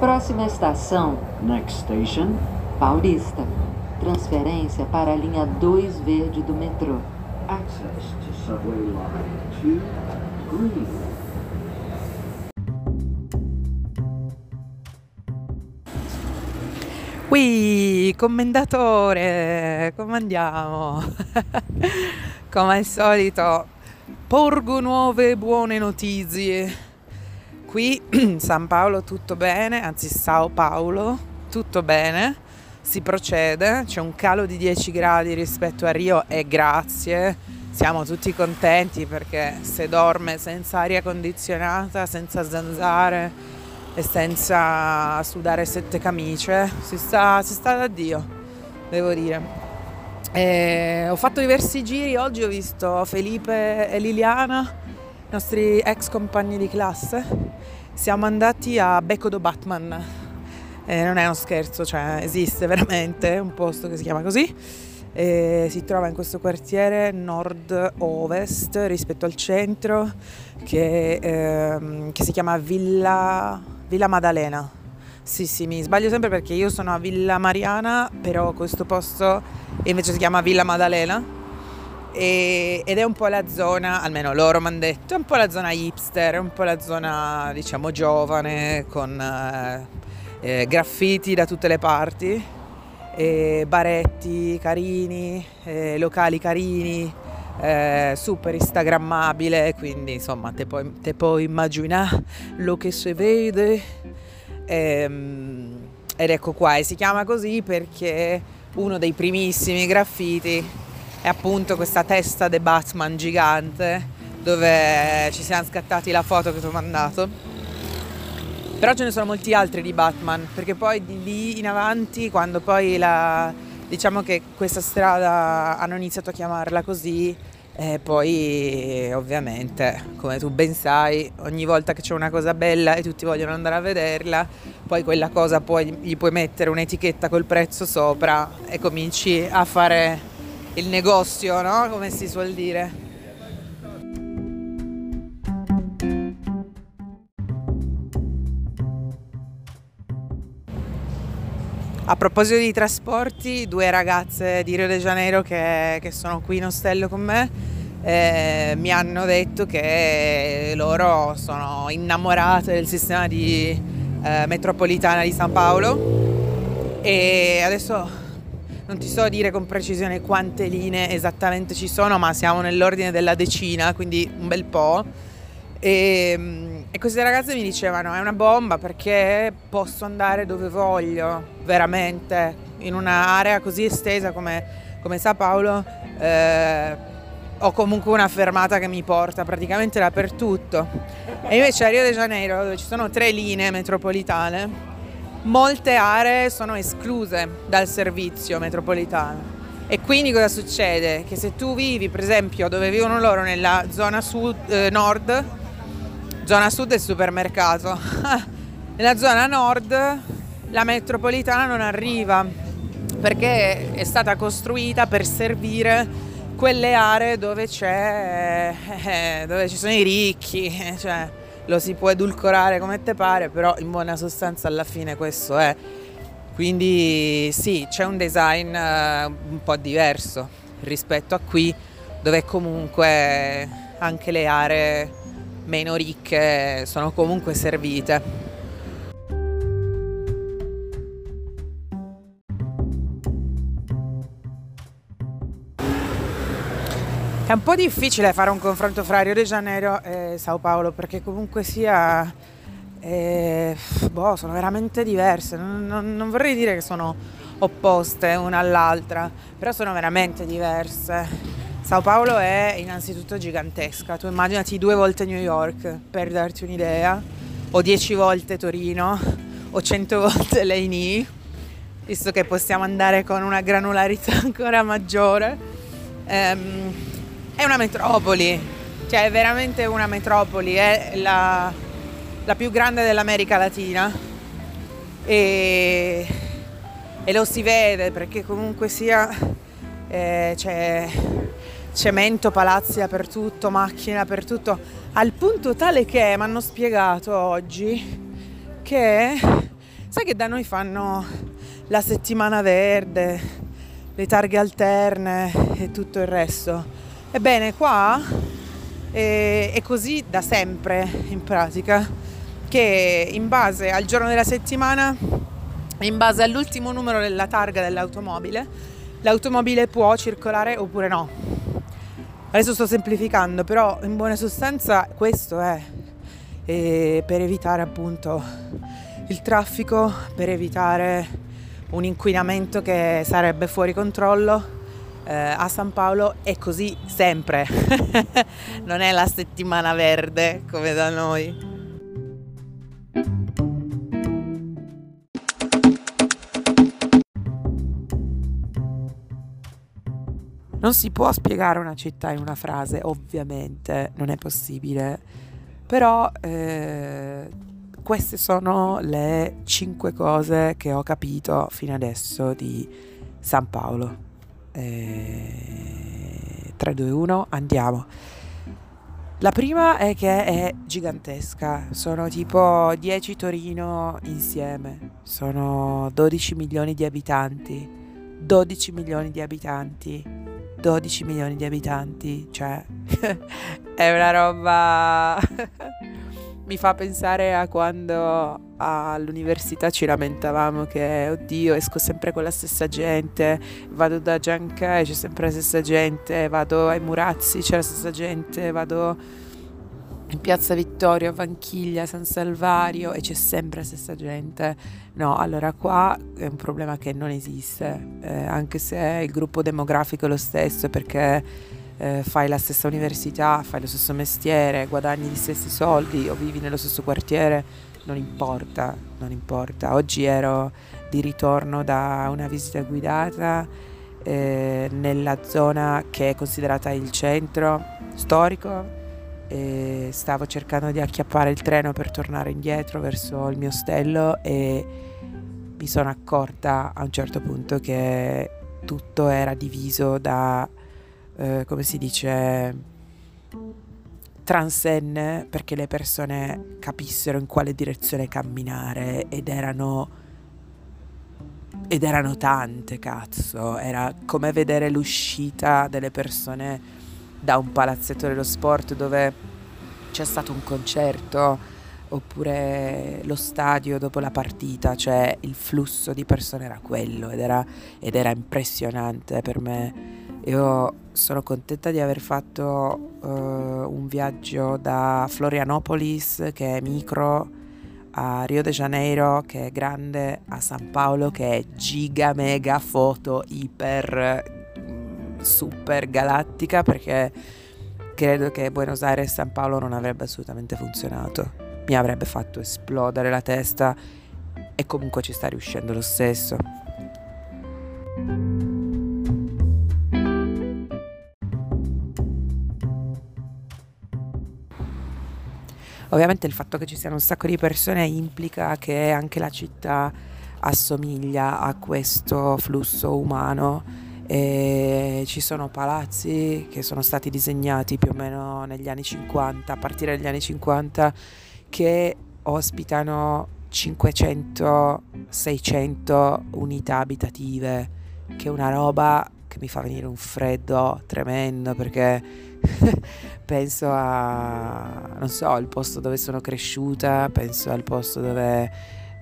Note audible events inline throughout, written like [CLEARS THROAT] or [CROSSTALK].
Próxima estação, Next station, Paulista. Transferência para a linha 2 verde do metrô. access to subway line 2 green. Qui, commendatore, come andiamo? [LAUGHS] come al solito, porgo nuove buone notizie. Qui, [CLEARS THROAT] San Paolo, tutto bene, anzi Sao Paolo, tutto bene, si procede, c'è un calo di 10 gradi rispetto a Rio e grazie, siamo tutti contenti perché se dorme senza aria condizionata, senza zanzare, e senza sudare sette camicie si sta, si sta da Dio, devo dire. E ho fatto diversi giri, oggi ho visto Felipe e Liliana, i nostri ex compagni di classe. Siamo andati a Becco do Batman. E non è uno scherzo, cioè esiste veramente un posto che si chiama così. E si trova in questo quartiere nord-ovest rispetto al centro che, ehm, che si chiama Villa, Villa Maddalena. Sì, sì, mi sbaglio sempre perché io sono a Villa Mariana, però questo posto invece si chiama Villa Maddalena e- ed è un po' la zona, almeno loro mi hanno detto, è un po' la zona hipster, è un po' la zona diciamo giovane con eh, eh, graffiti da tutte le parti, e baretti carini, eh, locali carini, eh, super instagrammabile, quindi insomma te puoi, te puoi immaginare lo che si vede. Ehm, ed ecco qua, e si chiama così perché uno dei primissimi graffiti è appunto questa testa di Batman gigante dove ci siamo scattati la foto che ti ho mandato. Però ce ne sono molti altri di Batman, perché poi di lì in avanti, quando poi la, diciamo che questa strada hanno iniziato a chiamarla così, e poi ovviamente, come tu ben sai, ogni volta che c'è una cosa bella e tutti vogliono andare a vederla, poi quella cosa poi gli puoi mettere un'etichetta col prezzo sopra e cominci a fare il negozio, no? Come si suol dire. A proposito di trasporti, due ragazze di Rio de Janeiro che, che sono qui in ostello con me eh, mi hanno detto che loro sono innamorate del sistema di eh, metropolitana di San Paolo e adesso non ti so dire con precisione quante linee esattamente ci sono, ma siamo nell'ordine della decina, quindi un bel po'. E, e queste ragazze mi dicevano: è una bomba perché posso andare dove voglio, veramente, in un'area così estesa come, come Sao Paolo. Eh, ho comunque una fermata che mi porta praticamente dappertutto. E invece a Rio de Janeiro, dove ci sono tre linee metropolitane, molte aree sono escluse dal servizio metropolitano. E quindi cosa succede? Che se tu vivi, per esempio, dove vivono loro nella zona sud, eh, nord, zona sud è il supermercato, [LAUGHS] nella zona nord la metropolitana non arriva perché è stata costruita per servire quelle aree dove [LAUGHS] dove ci sono i ricchi, [LAUGHS] cioè lo si può edulcorare come te pare, però in buona sostanza alla fine questo è. Quindi sì, c'è un design eh, un po' diverso rispetto a qui, dove comunque anche le aree meno ricche sono comunque servite. È un po' difficile fare un confronto fra Rio de Janeiro e Sao Paolo perché comunque sia, eh, boh, sono veramente diverse. Non, non, non, vorrei dire che sono opposte una all'altra, però sono veramente diverse. Sao Paolo è innanzitutto gigantesca. Tu immaginati due volte New York per darti un'idea, o dieci volte Torino, o cento volte Leini, visto che possiamo andare con una granularità [LAUGHS] ancora maggiore. Um, è una metropoli, cioè è veramente una metropoli, è la, la più grande dell'America Latina e, e, lo si vede perché comunque sia eh, c'è cemento, palazzi dappertutto, macchine dappertutto, al punto tale che mi hanno spiegato oggi che Sai che da noi fanno la settimana verde, le targhe alterne e tutto il resto. Ebbene, qua è, è così da sempre in pratica, che in base al giorno della settimana, in base all'ultimo numero della targa dell'automobile, l'automobile può circolare oppure no. Adesso sto semplificando, però in buona sostanza questo è per evitare appunto il traffico, per evitare un inquinamento che sarebbe fuori controllo. Eh, a San Paolo è così sempre, [LAUGHS] non è la settimana verde come da noi. Non si può spiegare una città in una frase, ovviamente, non è possibile, però eh, queste sono le cinque cose che ho capito fino adesso di San Paolo. Eh, 3, 2, 1, andiamo. La prima è che è gigantesca, sono tipo 10 Torino insieme, sono 12 milioni di abitanti, 12 milioni di abitanti. 12 milioni di abitanti, cioè [LAUGHS] è una roba... Mi fa pensare a quando all'università ci lamentavamo che, oddio, esco sempre con la stessa gente, vado da Gianca e c'è sempre la stessa gente, vado ai Murazzi, c'è la stessa gente, vado in Piazza Vittorio, Vanchiglia, San Salvario e c'è sempre la stessa gente. No, allora qua è un problema che non esiste, eh, anche se il gruppo demografico è lo stesso perché eh, fai la stessa università, fai lo stesso mestiere, guadagni gli stessi soldi o vivi nello stesso quartiere, non importa, non importa. Oggi ero di ritorno da una visita guidata eh, nella zona che è considerata il centro storico e stavo cercando di acchiappare il treno per tornare indietro verso il mio ostello e mi sono accorta a un certo punto che tutto era diviso da, eh, come si dice, transenne perché le persone capissero in quale direzione camminare ed erano ed erano tante cazzo era come vedere l'uscita delle persone da un palazzetto dello sport dove c'è stato un concerto oppure lo stadio dopo la partita, cioè il flusso di persone era quello ed era, ed era impressionante per me. Io sono contenta di aver fatto uh, un viaggio da Florianopolis, che è micro, a Rio de Janeiro, che è grande, a San Paolo, che è giga mega foto iper super galattica perché credo che Buenos Aires e San Paolo non avrebbe assolutamente funzionato. Mi avrebbe fatto esplodere la testa e comunque ci sta riuscendo lo stesso. Ovviamente il fatto che ci siano un sacco di persone implica che anche la città assomiglia a questo flusso umano. E ci sono palazzi che sono stati disegnati più o meno negli anni 50, a partire dagli anni 50, che ospitano 500-600 unità abitative, che è una roba che mi fa venire un freddo tremendo perché [LAUGHS] penso a, non so, il posto dove sono cresciuta, penso al posto dove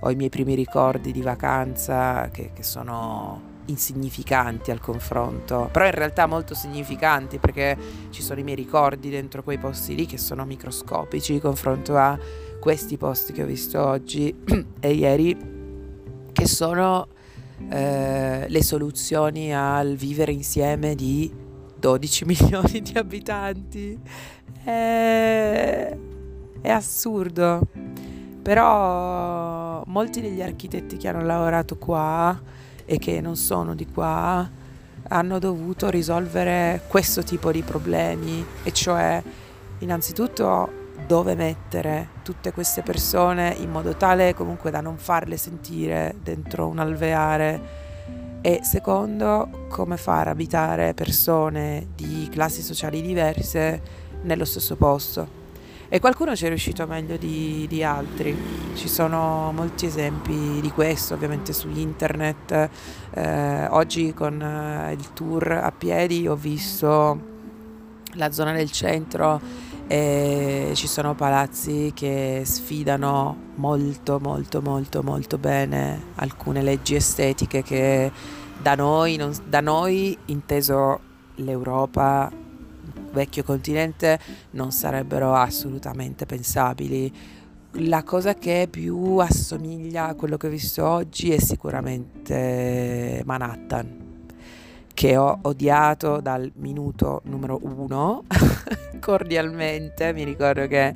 ho i miei primi ricordi di vacanza che, che sono insignificanti al confronto, però in realtà molto significanti perché ci sono i miei ricordi dentro quei posti lì che sono microscopici in confronto a questi posti che ho visto oggi [CLEARS THROAT] e ieri, che sono eh, le soluzioni al vivere insieme di 12 [LAUGHS] milioni di abitanti. È, è assurdo, però molti degli architetti che hanno lavorato qua e che non sono di qua hanno dovuto risolvere questo tipo di problemi e cioè innanzitutto dove mettere tutte queste persone in modo tale comunque da non farle sentire dentro un alveare e secondo come far abitare persone di classi sociali diverse nello stesso posto E qualcuno ci è riuscito meglio di, di, altri. Ci sono molti esempi di questo, ovviamente su internet. Eh, oggi con eh, il tour a piedi ho visto la zona del centro e ci sono palazzi che sfidano molto molto molto molto bene alcune leggi estetiche che da noi, non, da noi inteso l'Europa vecchio continente non sarebbero assolutamente pensabili. La cosa che più assomiglia a quello che ho visto oggi è sicuramente Manhattan, che ho odiato dal minuto numero uno [LAUGHS] cordialmente. Mi ricordo che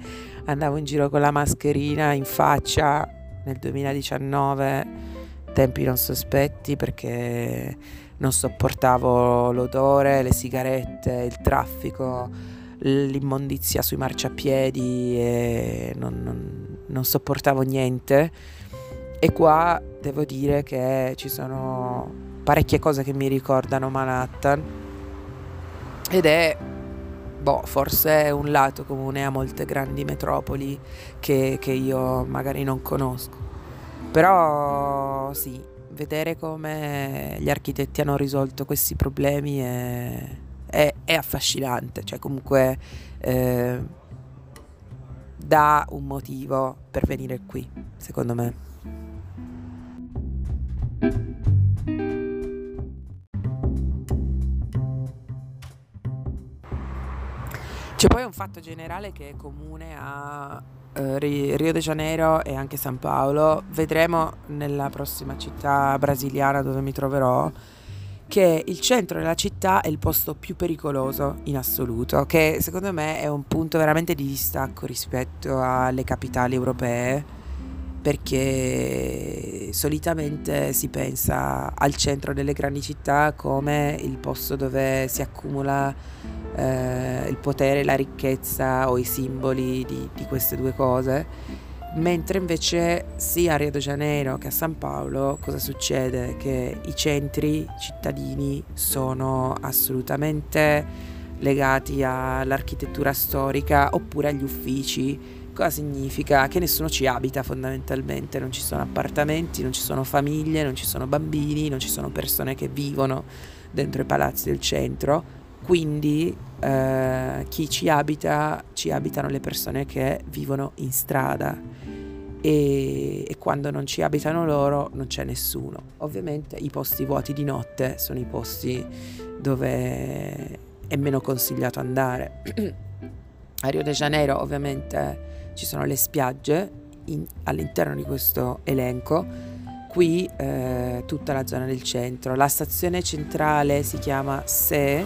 andavo in giro con la mascherina in faccia nel 2019, tempi non sospetti perché non sopportavo l'odore, le sigarette, il traffico, l'immondizia sui marciapiedi e non, non, non sopportavo niente. E qua devo dire che ci sono parecchie cose che mi ricordano Manhattan ed è boh, forse un lato comune a molte grandi metropoli che, che io magari non conosco. Però sì, vedere come gli architetti hanno risolto questi problemi è, è, è affascinante, cioè comunque eh, dà un motivo per venire qui, secondo me. C'è poi un fatto generale che è comune a eh, Rio de Janeiro e anche San Paolo, vedremo nella prossima città brasiliana dove mi troverò che il centro della città è il posto più pericoloso in assoluto, che secondo me è un punto veramente di distacco rispetto alle capitali europee, perché solitamente si pensa al centro delle grandi città come il posto dove si accumula eh, il potere, la ricchezza o i simboli di, di queste due cose, mentre invece sia a Rio de Janeiro che a San Paolo cosa succede? Che i centri cittadini sono assolutamente legati all'architettura storica oppure agli uffici. Cosa significa? Che nessuno ci abita fondamentalmente, non ci sono appartamenti, non ci sono famiglie, non ci sono bambini, non ci sono persone che vivono dentro i palazzi del centro, quindi eh, chi ci abita, ci abitano le persone che vivono in strada e, e, quando non ci abitano loro non c'è nessuno. Ovviamente i posti vuoti di notte sono i posti dove è meno consigliato andare. A Rio de Janeiro ovviamente ci sono le spiagge in, all'interno di questo elenco qui eh, tutta la zona del centro. La stazione centrale si chiama Se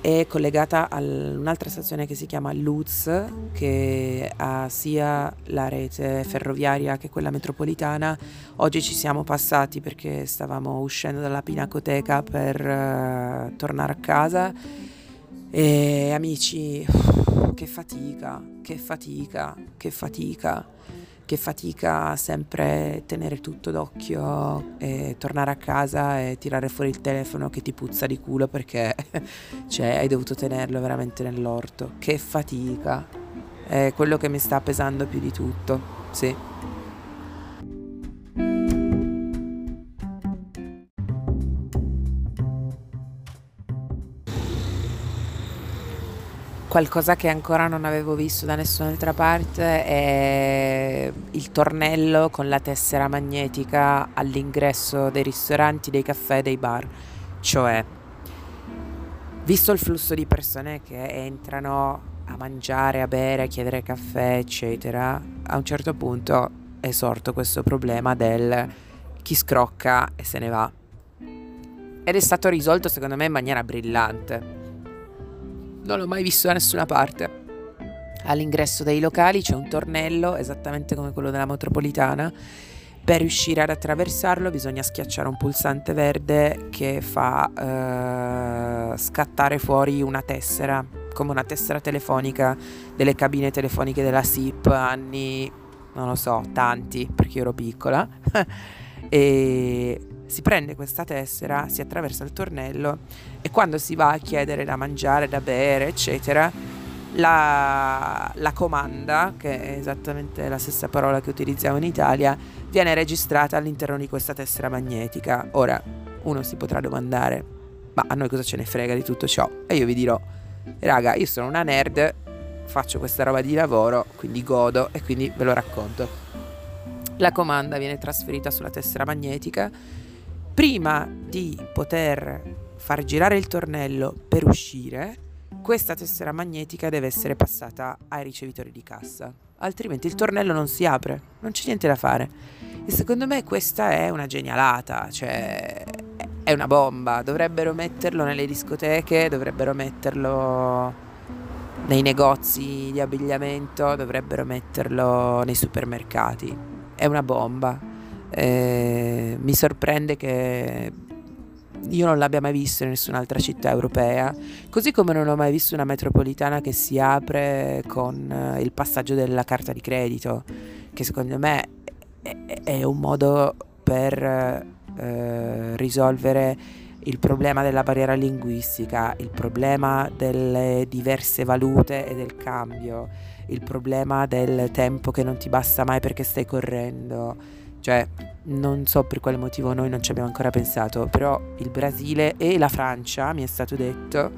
è collegata a un'altra stazione che si chiama Luz, che ha sia la rete ferroviaria che quella metropolitana. Oggi ci siamo passati perché stavamo uscendo dalla pinacoteca per uh, tornare a casa e amici, che fatica, che fatica, che fatica che fatica sempre tenere tutto d'occhio e tornare a casa e tirare fuori il telefono che ti puzza di culo perché [LAUGHS] cioè, hai dovuto tenerlo veramente nell'orto. Che fatica. È quello che mi sta pesando più di tutto. Sì. Qualcosa che ancora non avevo visto da nessun'altra parte è il tornello con la tessera magnetica all'ingresso dei ristoranti, dei caffè, dei bar. Cioè, visto il flusso di persone che entrano a mangiare, a bere, a chiedere caffè, eccetera, a un certo punto è sorto questo problema del chi scrocca e se ne va. Ed è stato risolto secondo me in maniera brillante non l'ho mai visto da nessuna parte. All'ingresso dei locali c'è un tornello, esattamente come quello della metropolitana. Per riuscire ad attraversarlo bisogna schiacciare un pulsante verde che fa eh, scattare fuori una tessera, come una tessera telefonica delle cabine telefoniche della SIP anni, non lo so, tanti, perché io ero piccola. [LAUGHS] e si prende questa tessera, si attraversa il tornello e quando si va a chiedere da mangiare, da bere, eccetera, la, la, comanda, che è esattamente la stessa parola che utilizziamo in Italia, viene registrata all'interno di questa tessera magnetica. Ora, uno si potrà domandare, ma a noi cosa ce ne frega di tutto ciò? E io vi dirò, raga, io sono una nerd, faccio questa roba di lavoro, quindi godo e quindi ve lo racconto. La comanda viene trasferita sulla tessera magnetica. Prima di poter far girare il tornello per uscire, questa tessera magnetica deve essere passata ai ricevitori di cassa, altrimenti il tornello non si apre, non c'è niente da fare. E secondo me questa è una genialata, cioè è una bomba, dovrebbero metterlo nelle discoteche, dovrebbero metterlo nei negozi di abbigliamento, dovrebbero metterlo nei supermercati. È una bomba. Eh, mi sorprende che io non l'abbia mai visto in nessun'altra città europea, così come non ho mai visto una metropolitana che si apre con eh, il passaggio della carta di credito, che secondo me è, un modo per eh, risolvere il problema della barriera linguistica, il problema delle diverse valute e del cambio, il problema del tempo che non ti basta mai perché stai correndo cioè, non so per quale motivo noi non ci abbiamo ancora pensato, però il Brasile e la Francia, mi è stato detto,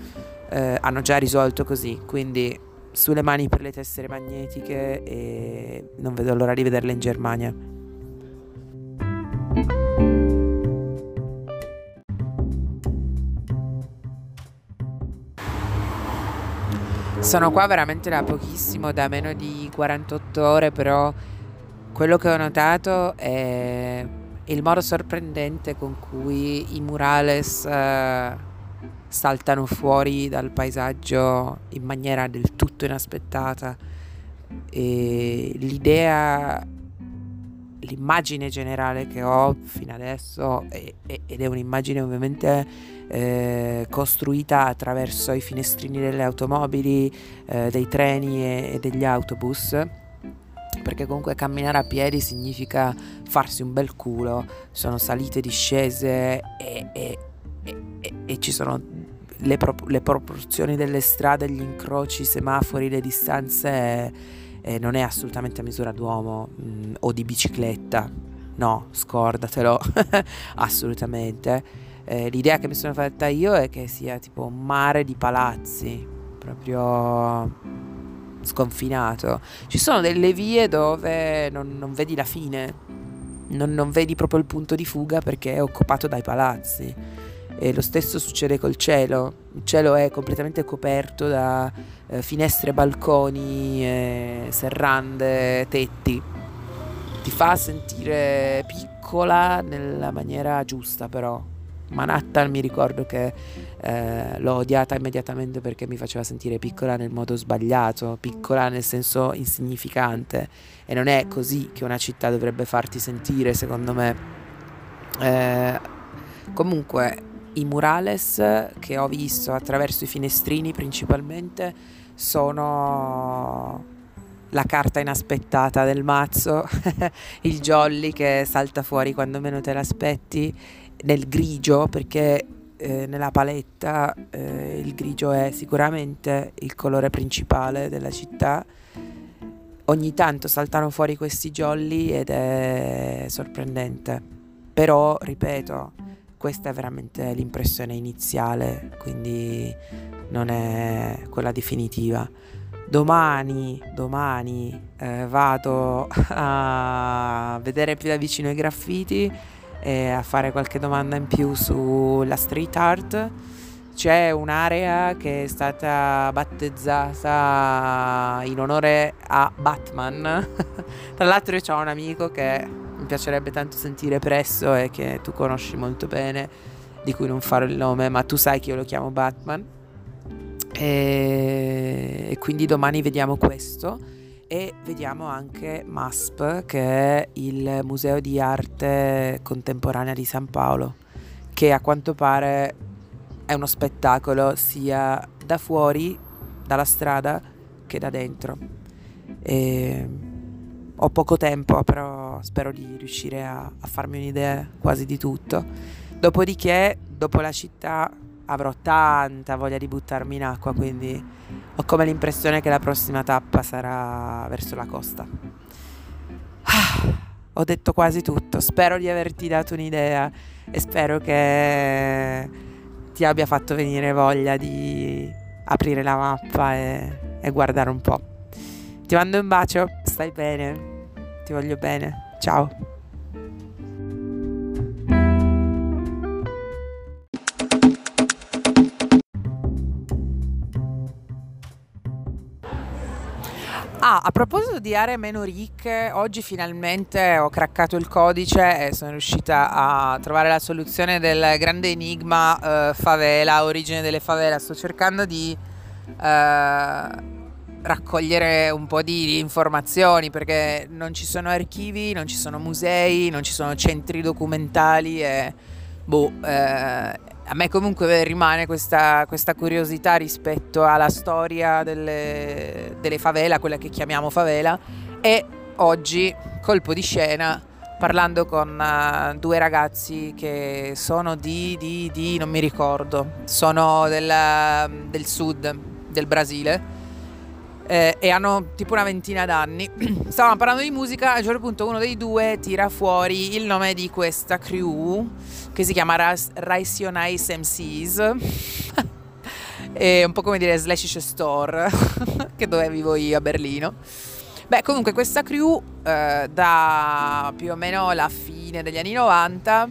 eh, hanno già risolto così, quindi sulle mani per le tessere magnetiche e non vedo l'ora di vederle in Germania. Sono qua veramente da pochissimo, da meno di 48 ore, però quello che ho notato è il modo sorprendente con cui i murales uh, saltano fuori dal paesaggio in maniera del tutto inaspettata. E l'idea l'immagine generale che ho fino adesso è, è, ed è un'immagine ovviamente eh, costruita attraverso i finestrini delle automobili, eh, dei treni e, e degli autobus perché comunque camminare a piedi significa farsi un bel culo, sono salite, discese e, e, e, e ci sono le, pro- le, proporzioni delle strade, gli incroci, i semafori, le distanze, eh, non è assolutamente a misura d'uomo mh, mm, o di bicicletta, no, scordatelo, [LAUGHS] assolutamente. Eh, l'idea che mi sono fatta io è che sia tipo un mare di palazzi, proprio sconfinato. Ci sono delle vie dove non, non vedi la fine, non, non, vedi proprio il punto di fuga perché è occupato dai palazzi. E lo stesso succede col cielo. Il cielo è completamente coperto da eh, finestre, balconi, eh, serrande, tetti. Ti fa sentire piccola nella maniera giusta, però Manhattan mi ricordo che eh, l'ho odiata immediatamente perché mi faceva sentire piccola nel modo sbagliato, piccola nel senso insignificante e non è così che una città dovrebbe farti sentire secondo me. Eh, comunque i murales che ho visto attraverso i finestrini principalmente sono la carta inaspettata del mazzo, [LAUGHS] il jolly che salta fuori quando meno te l'aspetti nel grigio perché eh, nella paletta eh, il grigio è sicuramente il colore principale della città. Ogni tanto saltano fuori questi jolly ed è sorprendente. Però, ripeto, questa è veramente l'impressione iniziale, quindi non è quella definitiva. Domani, domani eh, vado a vedere più da vicino i graffiti e a fare qualche domanda in più sulla street art. C'è un'area che è stata battezzata in onore a Batman. [LAUGHS] Tra l'altro io ho un amico che mi piacerebbe tanto sentire presto e che tu conosci molto bene, di cui non farò il nome, ma tu sai che io lo chiamo Batman. E, e quindi domani vediamo questo e vediamo anche MASP che è il Museo di Arte Contemporanea di San Paolo che a quanto pare è uno spettacolo sia da fuori dalla strada che da dentro. E ho poco tempo però spero di riuscire a, a farmi un'idea quasi di tutto. Dopodiché dopo la città avrò tanta voglia di buttarmi in acqua, quindi ho come l'impressione che la prossima tappa sarà verso la costa. Ah, ho detto quasi tutto, spero di averti dato un'idea e spero che ti abbia fatto venire voglia di aprire la mappa e, e guardare un po'. Ti mando un bacio, stai bene, ti voglio bene, ciao. Ah, a proposito di aree meno ricche, oggi finalmente ho craccato il codice e sono riuscita a trovare la soluzione del grande enigma eh, favela, origine delle favela. Sto cercando di eh, raccogliere un po' di informazioni perché non ci sono archivi, non ci sono musei, non ci sono centri documentali e boh, eh, a me comunque rimane questa, questa, curiosità rispetto alla storia delle, delle favela, quella che chiamiamo favela, e oggi, colpo di scena, parlando con uh, due ragazzi che sono di, di, di non mi ricordo, sono della, del sud del Brasile eh, e hanno tipo una ventina d'anni. [CLEARS THROAT] Stavano parlando di musica, a un certo punto uno dei due tira fuori il nome di questa crew che si chiama Rationalize MCs. è un po' come dire Slash Store, [LAUGHS] che dove vivo io a Berlino. Beh, comunque questa crew eh, da più o meno la fine degli anni 90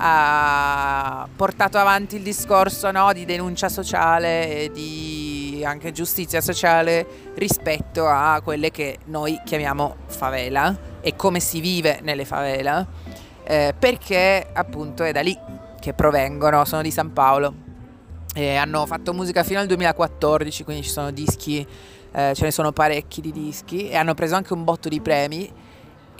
ha portato avanti il discorso no, di denuncia sociale e di anche giustizia sociale rispetto a quelle che noi chiamiamo favela e come si vive nelle favela eh, perché appunto è da lì che provengono, sono di San Paolo. E hanno fatto musica fino al 2014, quindi ci sono dischi, eh, ce ne sono parecchi di dischi e hanno preso anche un botto di premi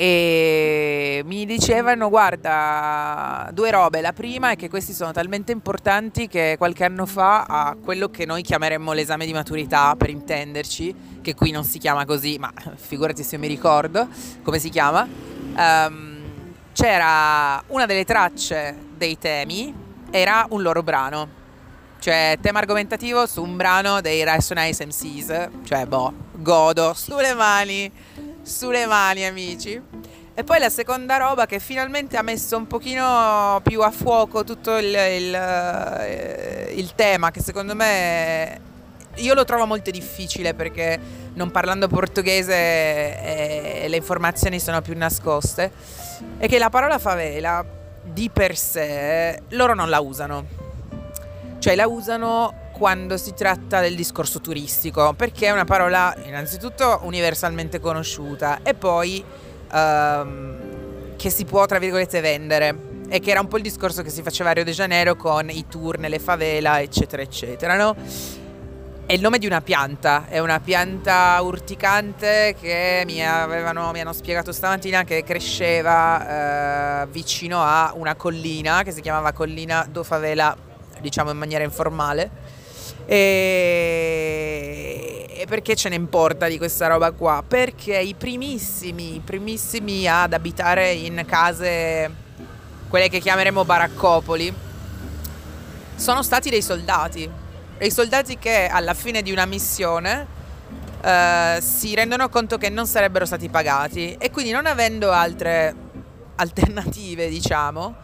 e mi dicevano guarda due robe la prima è che questi sono talmente importanti che qualche anno fa a quello che noi chiameremmo l'esame di maturità per intenderci che qui non si chiama così ma [LAUGHS] figurati se mi ricordo come si chiama um, c'era una delle tracce dei temi, era un loro brano. Cioè, tema argomentativo su un brano dei Rationalize MCs. Cioè, boh, godo, sulle mani, sulle mani, amici. E poi la seconda roba che finalmente ha messo un pochino più a fuoco tutto il, il, eh, il tema, che secondo me io lo trovo molto difficile perché non parlando portoghese eh, le informazioni sono più nascoste è che la parola favela di per sé loro non la usano. Cioè la usano quando si tratta del discorso turistico, perché è una parola innanzitutto universalmente conosciuta e poi um, che si può, tra virgolette, vendere. E che era un po' il discorso che si faceva a Rio de Janeiro con i tour nelle favela, eccetera, eccetera, no? È il nome di una pianta, è una pianta urticante che mi, avevano, mi hanno spiegato stamattina che cresceva eh, vicino a una collina che si chiamava Collina do Favela, diciamo in maniera informale. E, e perché ce ne importa di questa roba qua? Perché i primissimi, i primissimi ad abitare in case, quelle che chiameremo baraccopoli, sono stati dei soldati i soldati che alla fine di una missione eh, si rendono conto che non sarebbero stati pagati e quindi non avendo altre alternative, diciamo,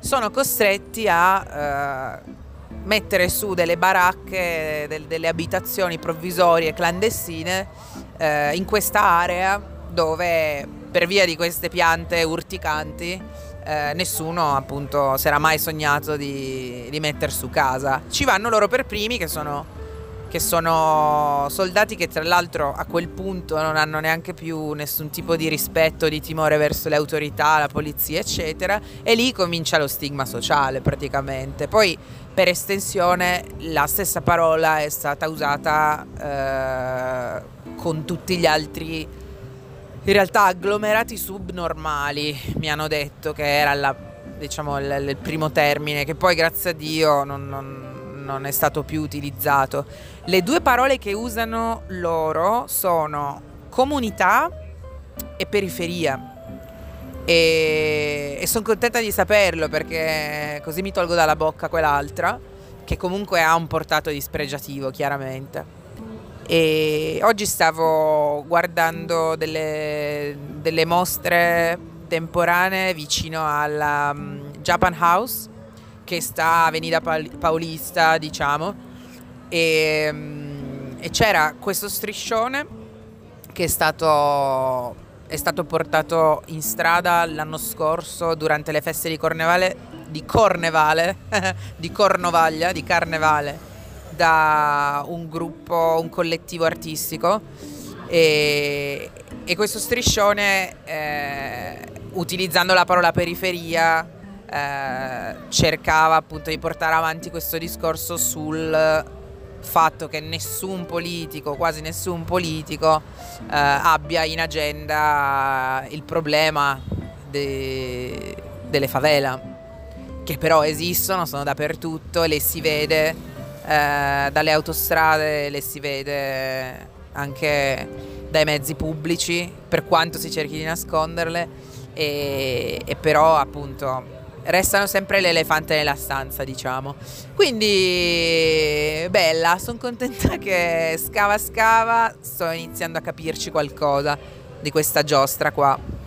sono costretti a eh, mettere su delle baracche, del, delle abitazioni provvisorie clandestine eh, in questa area dove per via di queste piante urticanti eh, nessuno appunto si era mai sognato di, di mettere su casa. Ci vanno loro per primi che sono, che sono soldati che tra l'altro a quel punto non hanno neanche più nessun tipo di rispetto, di timore verso le autorità, la polizia eccetera e lì comincia lo stigma sociale praticamente. Poi per estensione la stessa parola è stata usata eh, con tutti gli altri in realtà agglomerati subnormali mi hanno detto che era la, diciamo, il, il, primo termine che poi grazie a Dio non, non, non è stato più utilizzato. Le due parole che usano loro sono comunità e periferia. E, e sono contenta di saperlo perché così mi tolgo dalla bocca quell'altra che comunque ha un portato dispregiativo, chiaramente. E oggi stavo guardando delle, delle mostre temporanee vicino alla um, Japan House, che sta a Avenida Paulista, diciamo, e, um, e c'era questo striscione che è stato, è stato portato in strada l'anno scorso durante le feste di Cornevale, di Cornevale, [LAUGHS] di Cornovaglia, di Carnevale da un gruppo, un collettivo artistico. E, e questo striscione eh, utilizzando la parola periferia eh, cercava appunto di portare avanti questo discorso sul fatto che nessun politico, quasi nessun politico eh, abbia in agenda il problema de, delle favela che però esistono, sono dappertutto le si vede eh, dalle autostrade le si vede anche dai mezzi pubblici, per quanto si cerchi di nasconderle, e, e però appunto restano sempre l'elefante nella stanza, diciamo. Quindi bella, sono contenta [LAUGHS] che scava scava, sto iniziando a capirci qualcosa di questa giostra qua.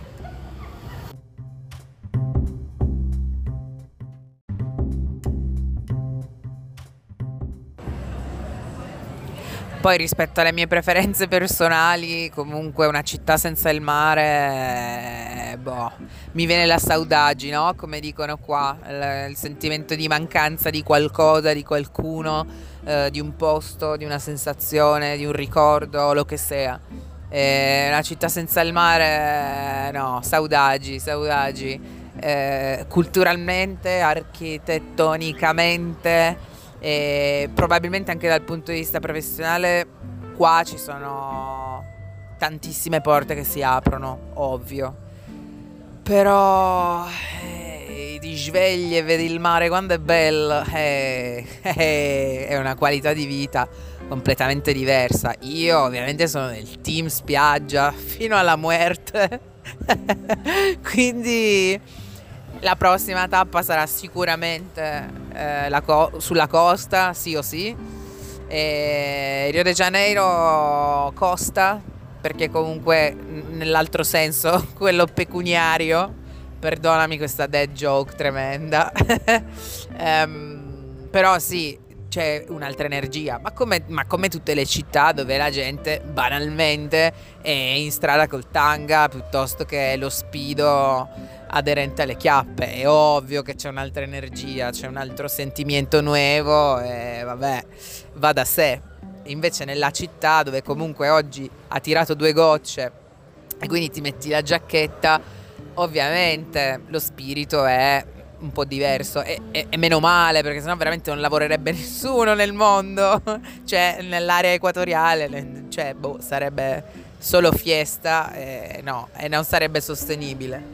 Poi rispetto alle mie preferenze personali, comunque una città senza il mare, eh, boh, mi viene la saudagi, no? Come dicono qua, il, il sentimento di mancanza di qualcosa, di qualcuno, eh, di un posto, di una sensazione, di un ricordo, lo che sia. Eh, una città senza il mare, no, saudagi, saudagi. Eh, culturalmente, architettonicamente e probabilmente anche dal punto di vista professionale qua ci sono tantissime porte che si aprono, ovvio. Però eh, ti svegli e vedi il mare quando è bello, eh, [LAUGHS] eh, è una qualità di vita completamente diversa. Io ovviamente sono nel team spiaggia fino alla muerte. [LAUGHS] Quindi la prossima tappa sarà sicuramente eh, co- sulla costa, sì o sì. E Rio de Janeiro costa, perché comunque nell'altro senso, [LAUGHS] quello pecuniario, perdonami questa dead joke tremenda, um, [LAUGHS] però sì, c'è un'altra energia, ma come, ma come, tutte le città dove la gente banalmente è in strada col tanga piuttosto che lo spido aderente alle chiappe. È ovvio che c'è un'altra energia, c'è un altro sentimento nuovo e vabbè, va da sé. Invece nella città dove comunque oggi ha tirato due gocce e quindi ti metti la giacchetta, ovviamente lo spirito è un po' diverso e, e, e, meno male perché sennò veramente non lavorerebbe [LAUGHS] nessuno nel mondo, [LAUGHS] cioè nell'area equatoriale, cioè boh, sarebbe solo fiesta e no, e non sarebbe sostenibile.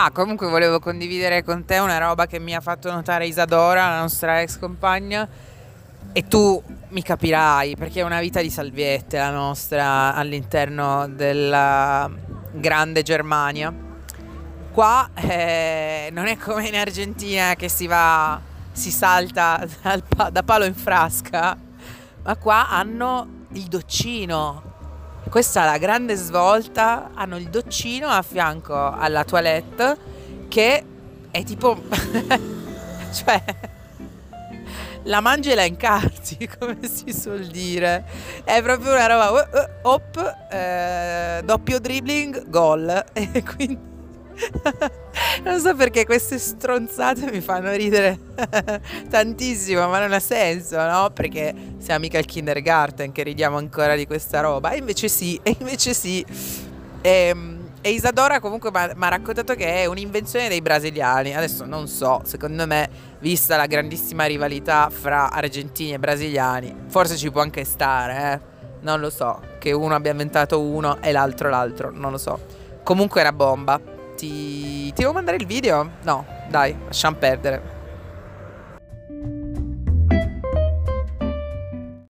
Ah, comunque volevo condividere con te una roba che mi ha fatto notare Isadora, la nostra ex compagna, e tu mi capirai perché è una vita di salviette la nostra all'interno della grande Germania. Qua eh, non è come in Argentina che si va, si salta [LAUGHS] pa- da palo in frasca, ma qua hanno il doccino questa è la grande svolta, hanno il doccino a fianco alla toilette che è tipo... [LAUGHS] cioè... La mangi e la incarti, [LAUGHS] come si suol dire. È proprio una roba... Uh, uh, hop, eh, doppio dribbling, gol. [LAUGHS] E quindi [LAUGHS] non so perché queste stronzate mi fanno ridere [LAUGHS] tantissimo, ma non ha senso, no? Perché siamo mica al kindergarten che ridiamo ancora di questa roba. E invece sì, [LAUGHS] e invece sì. E, ehm, e Isadora comunque mi ha raccontato che è un'invenzione dei brasiliani. Adesso non so, secondo me, vista la grandissima rivalità fra argentini e brasiliani, forse ci può anche stare, eh? Non lo so, che uno abbia inventato uno e l'altro l'altro, non lo so. Comunque una bomba ti, ti devo mandare il video? No, dai, lasciamo perdere.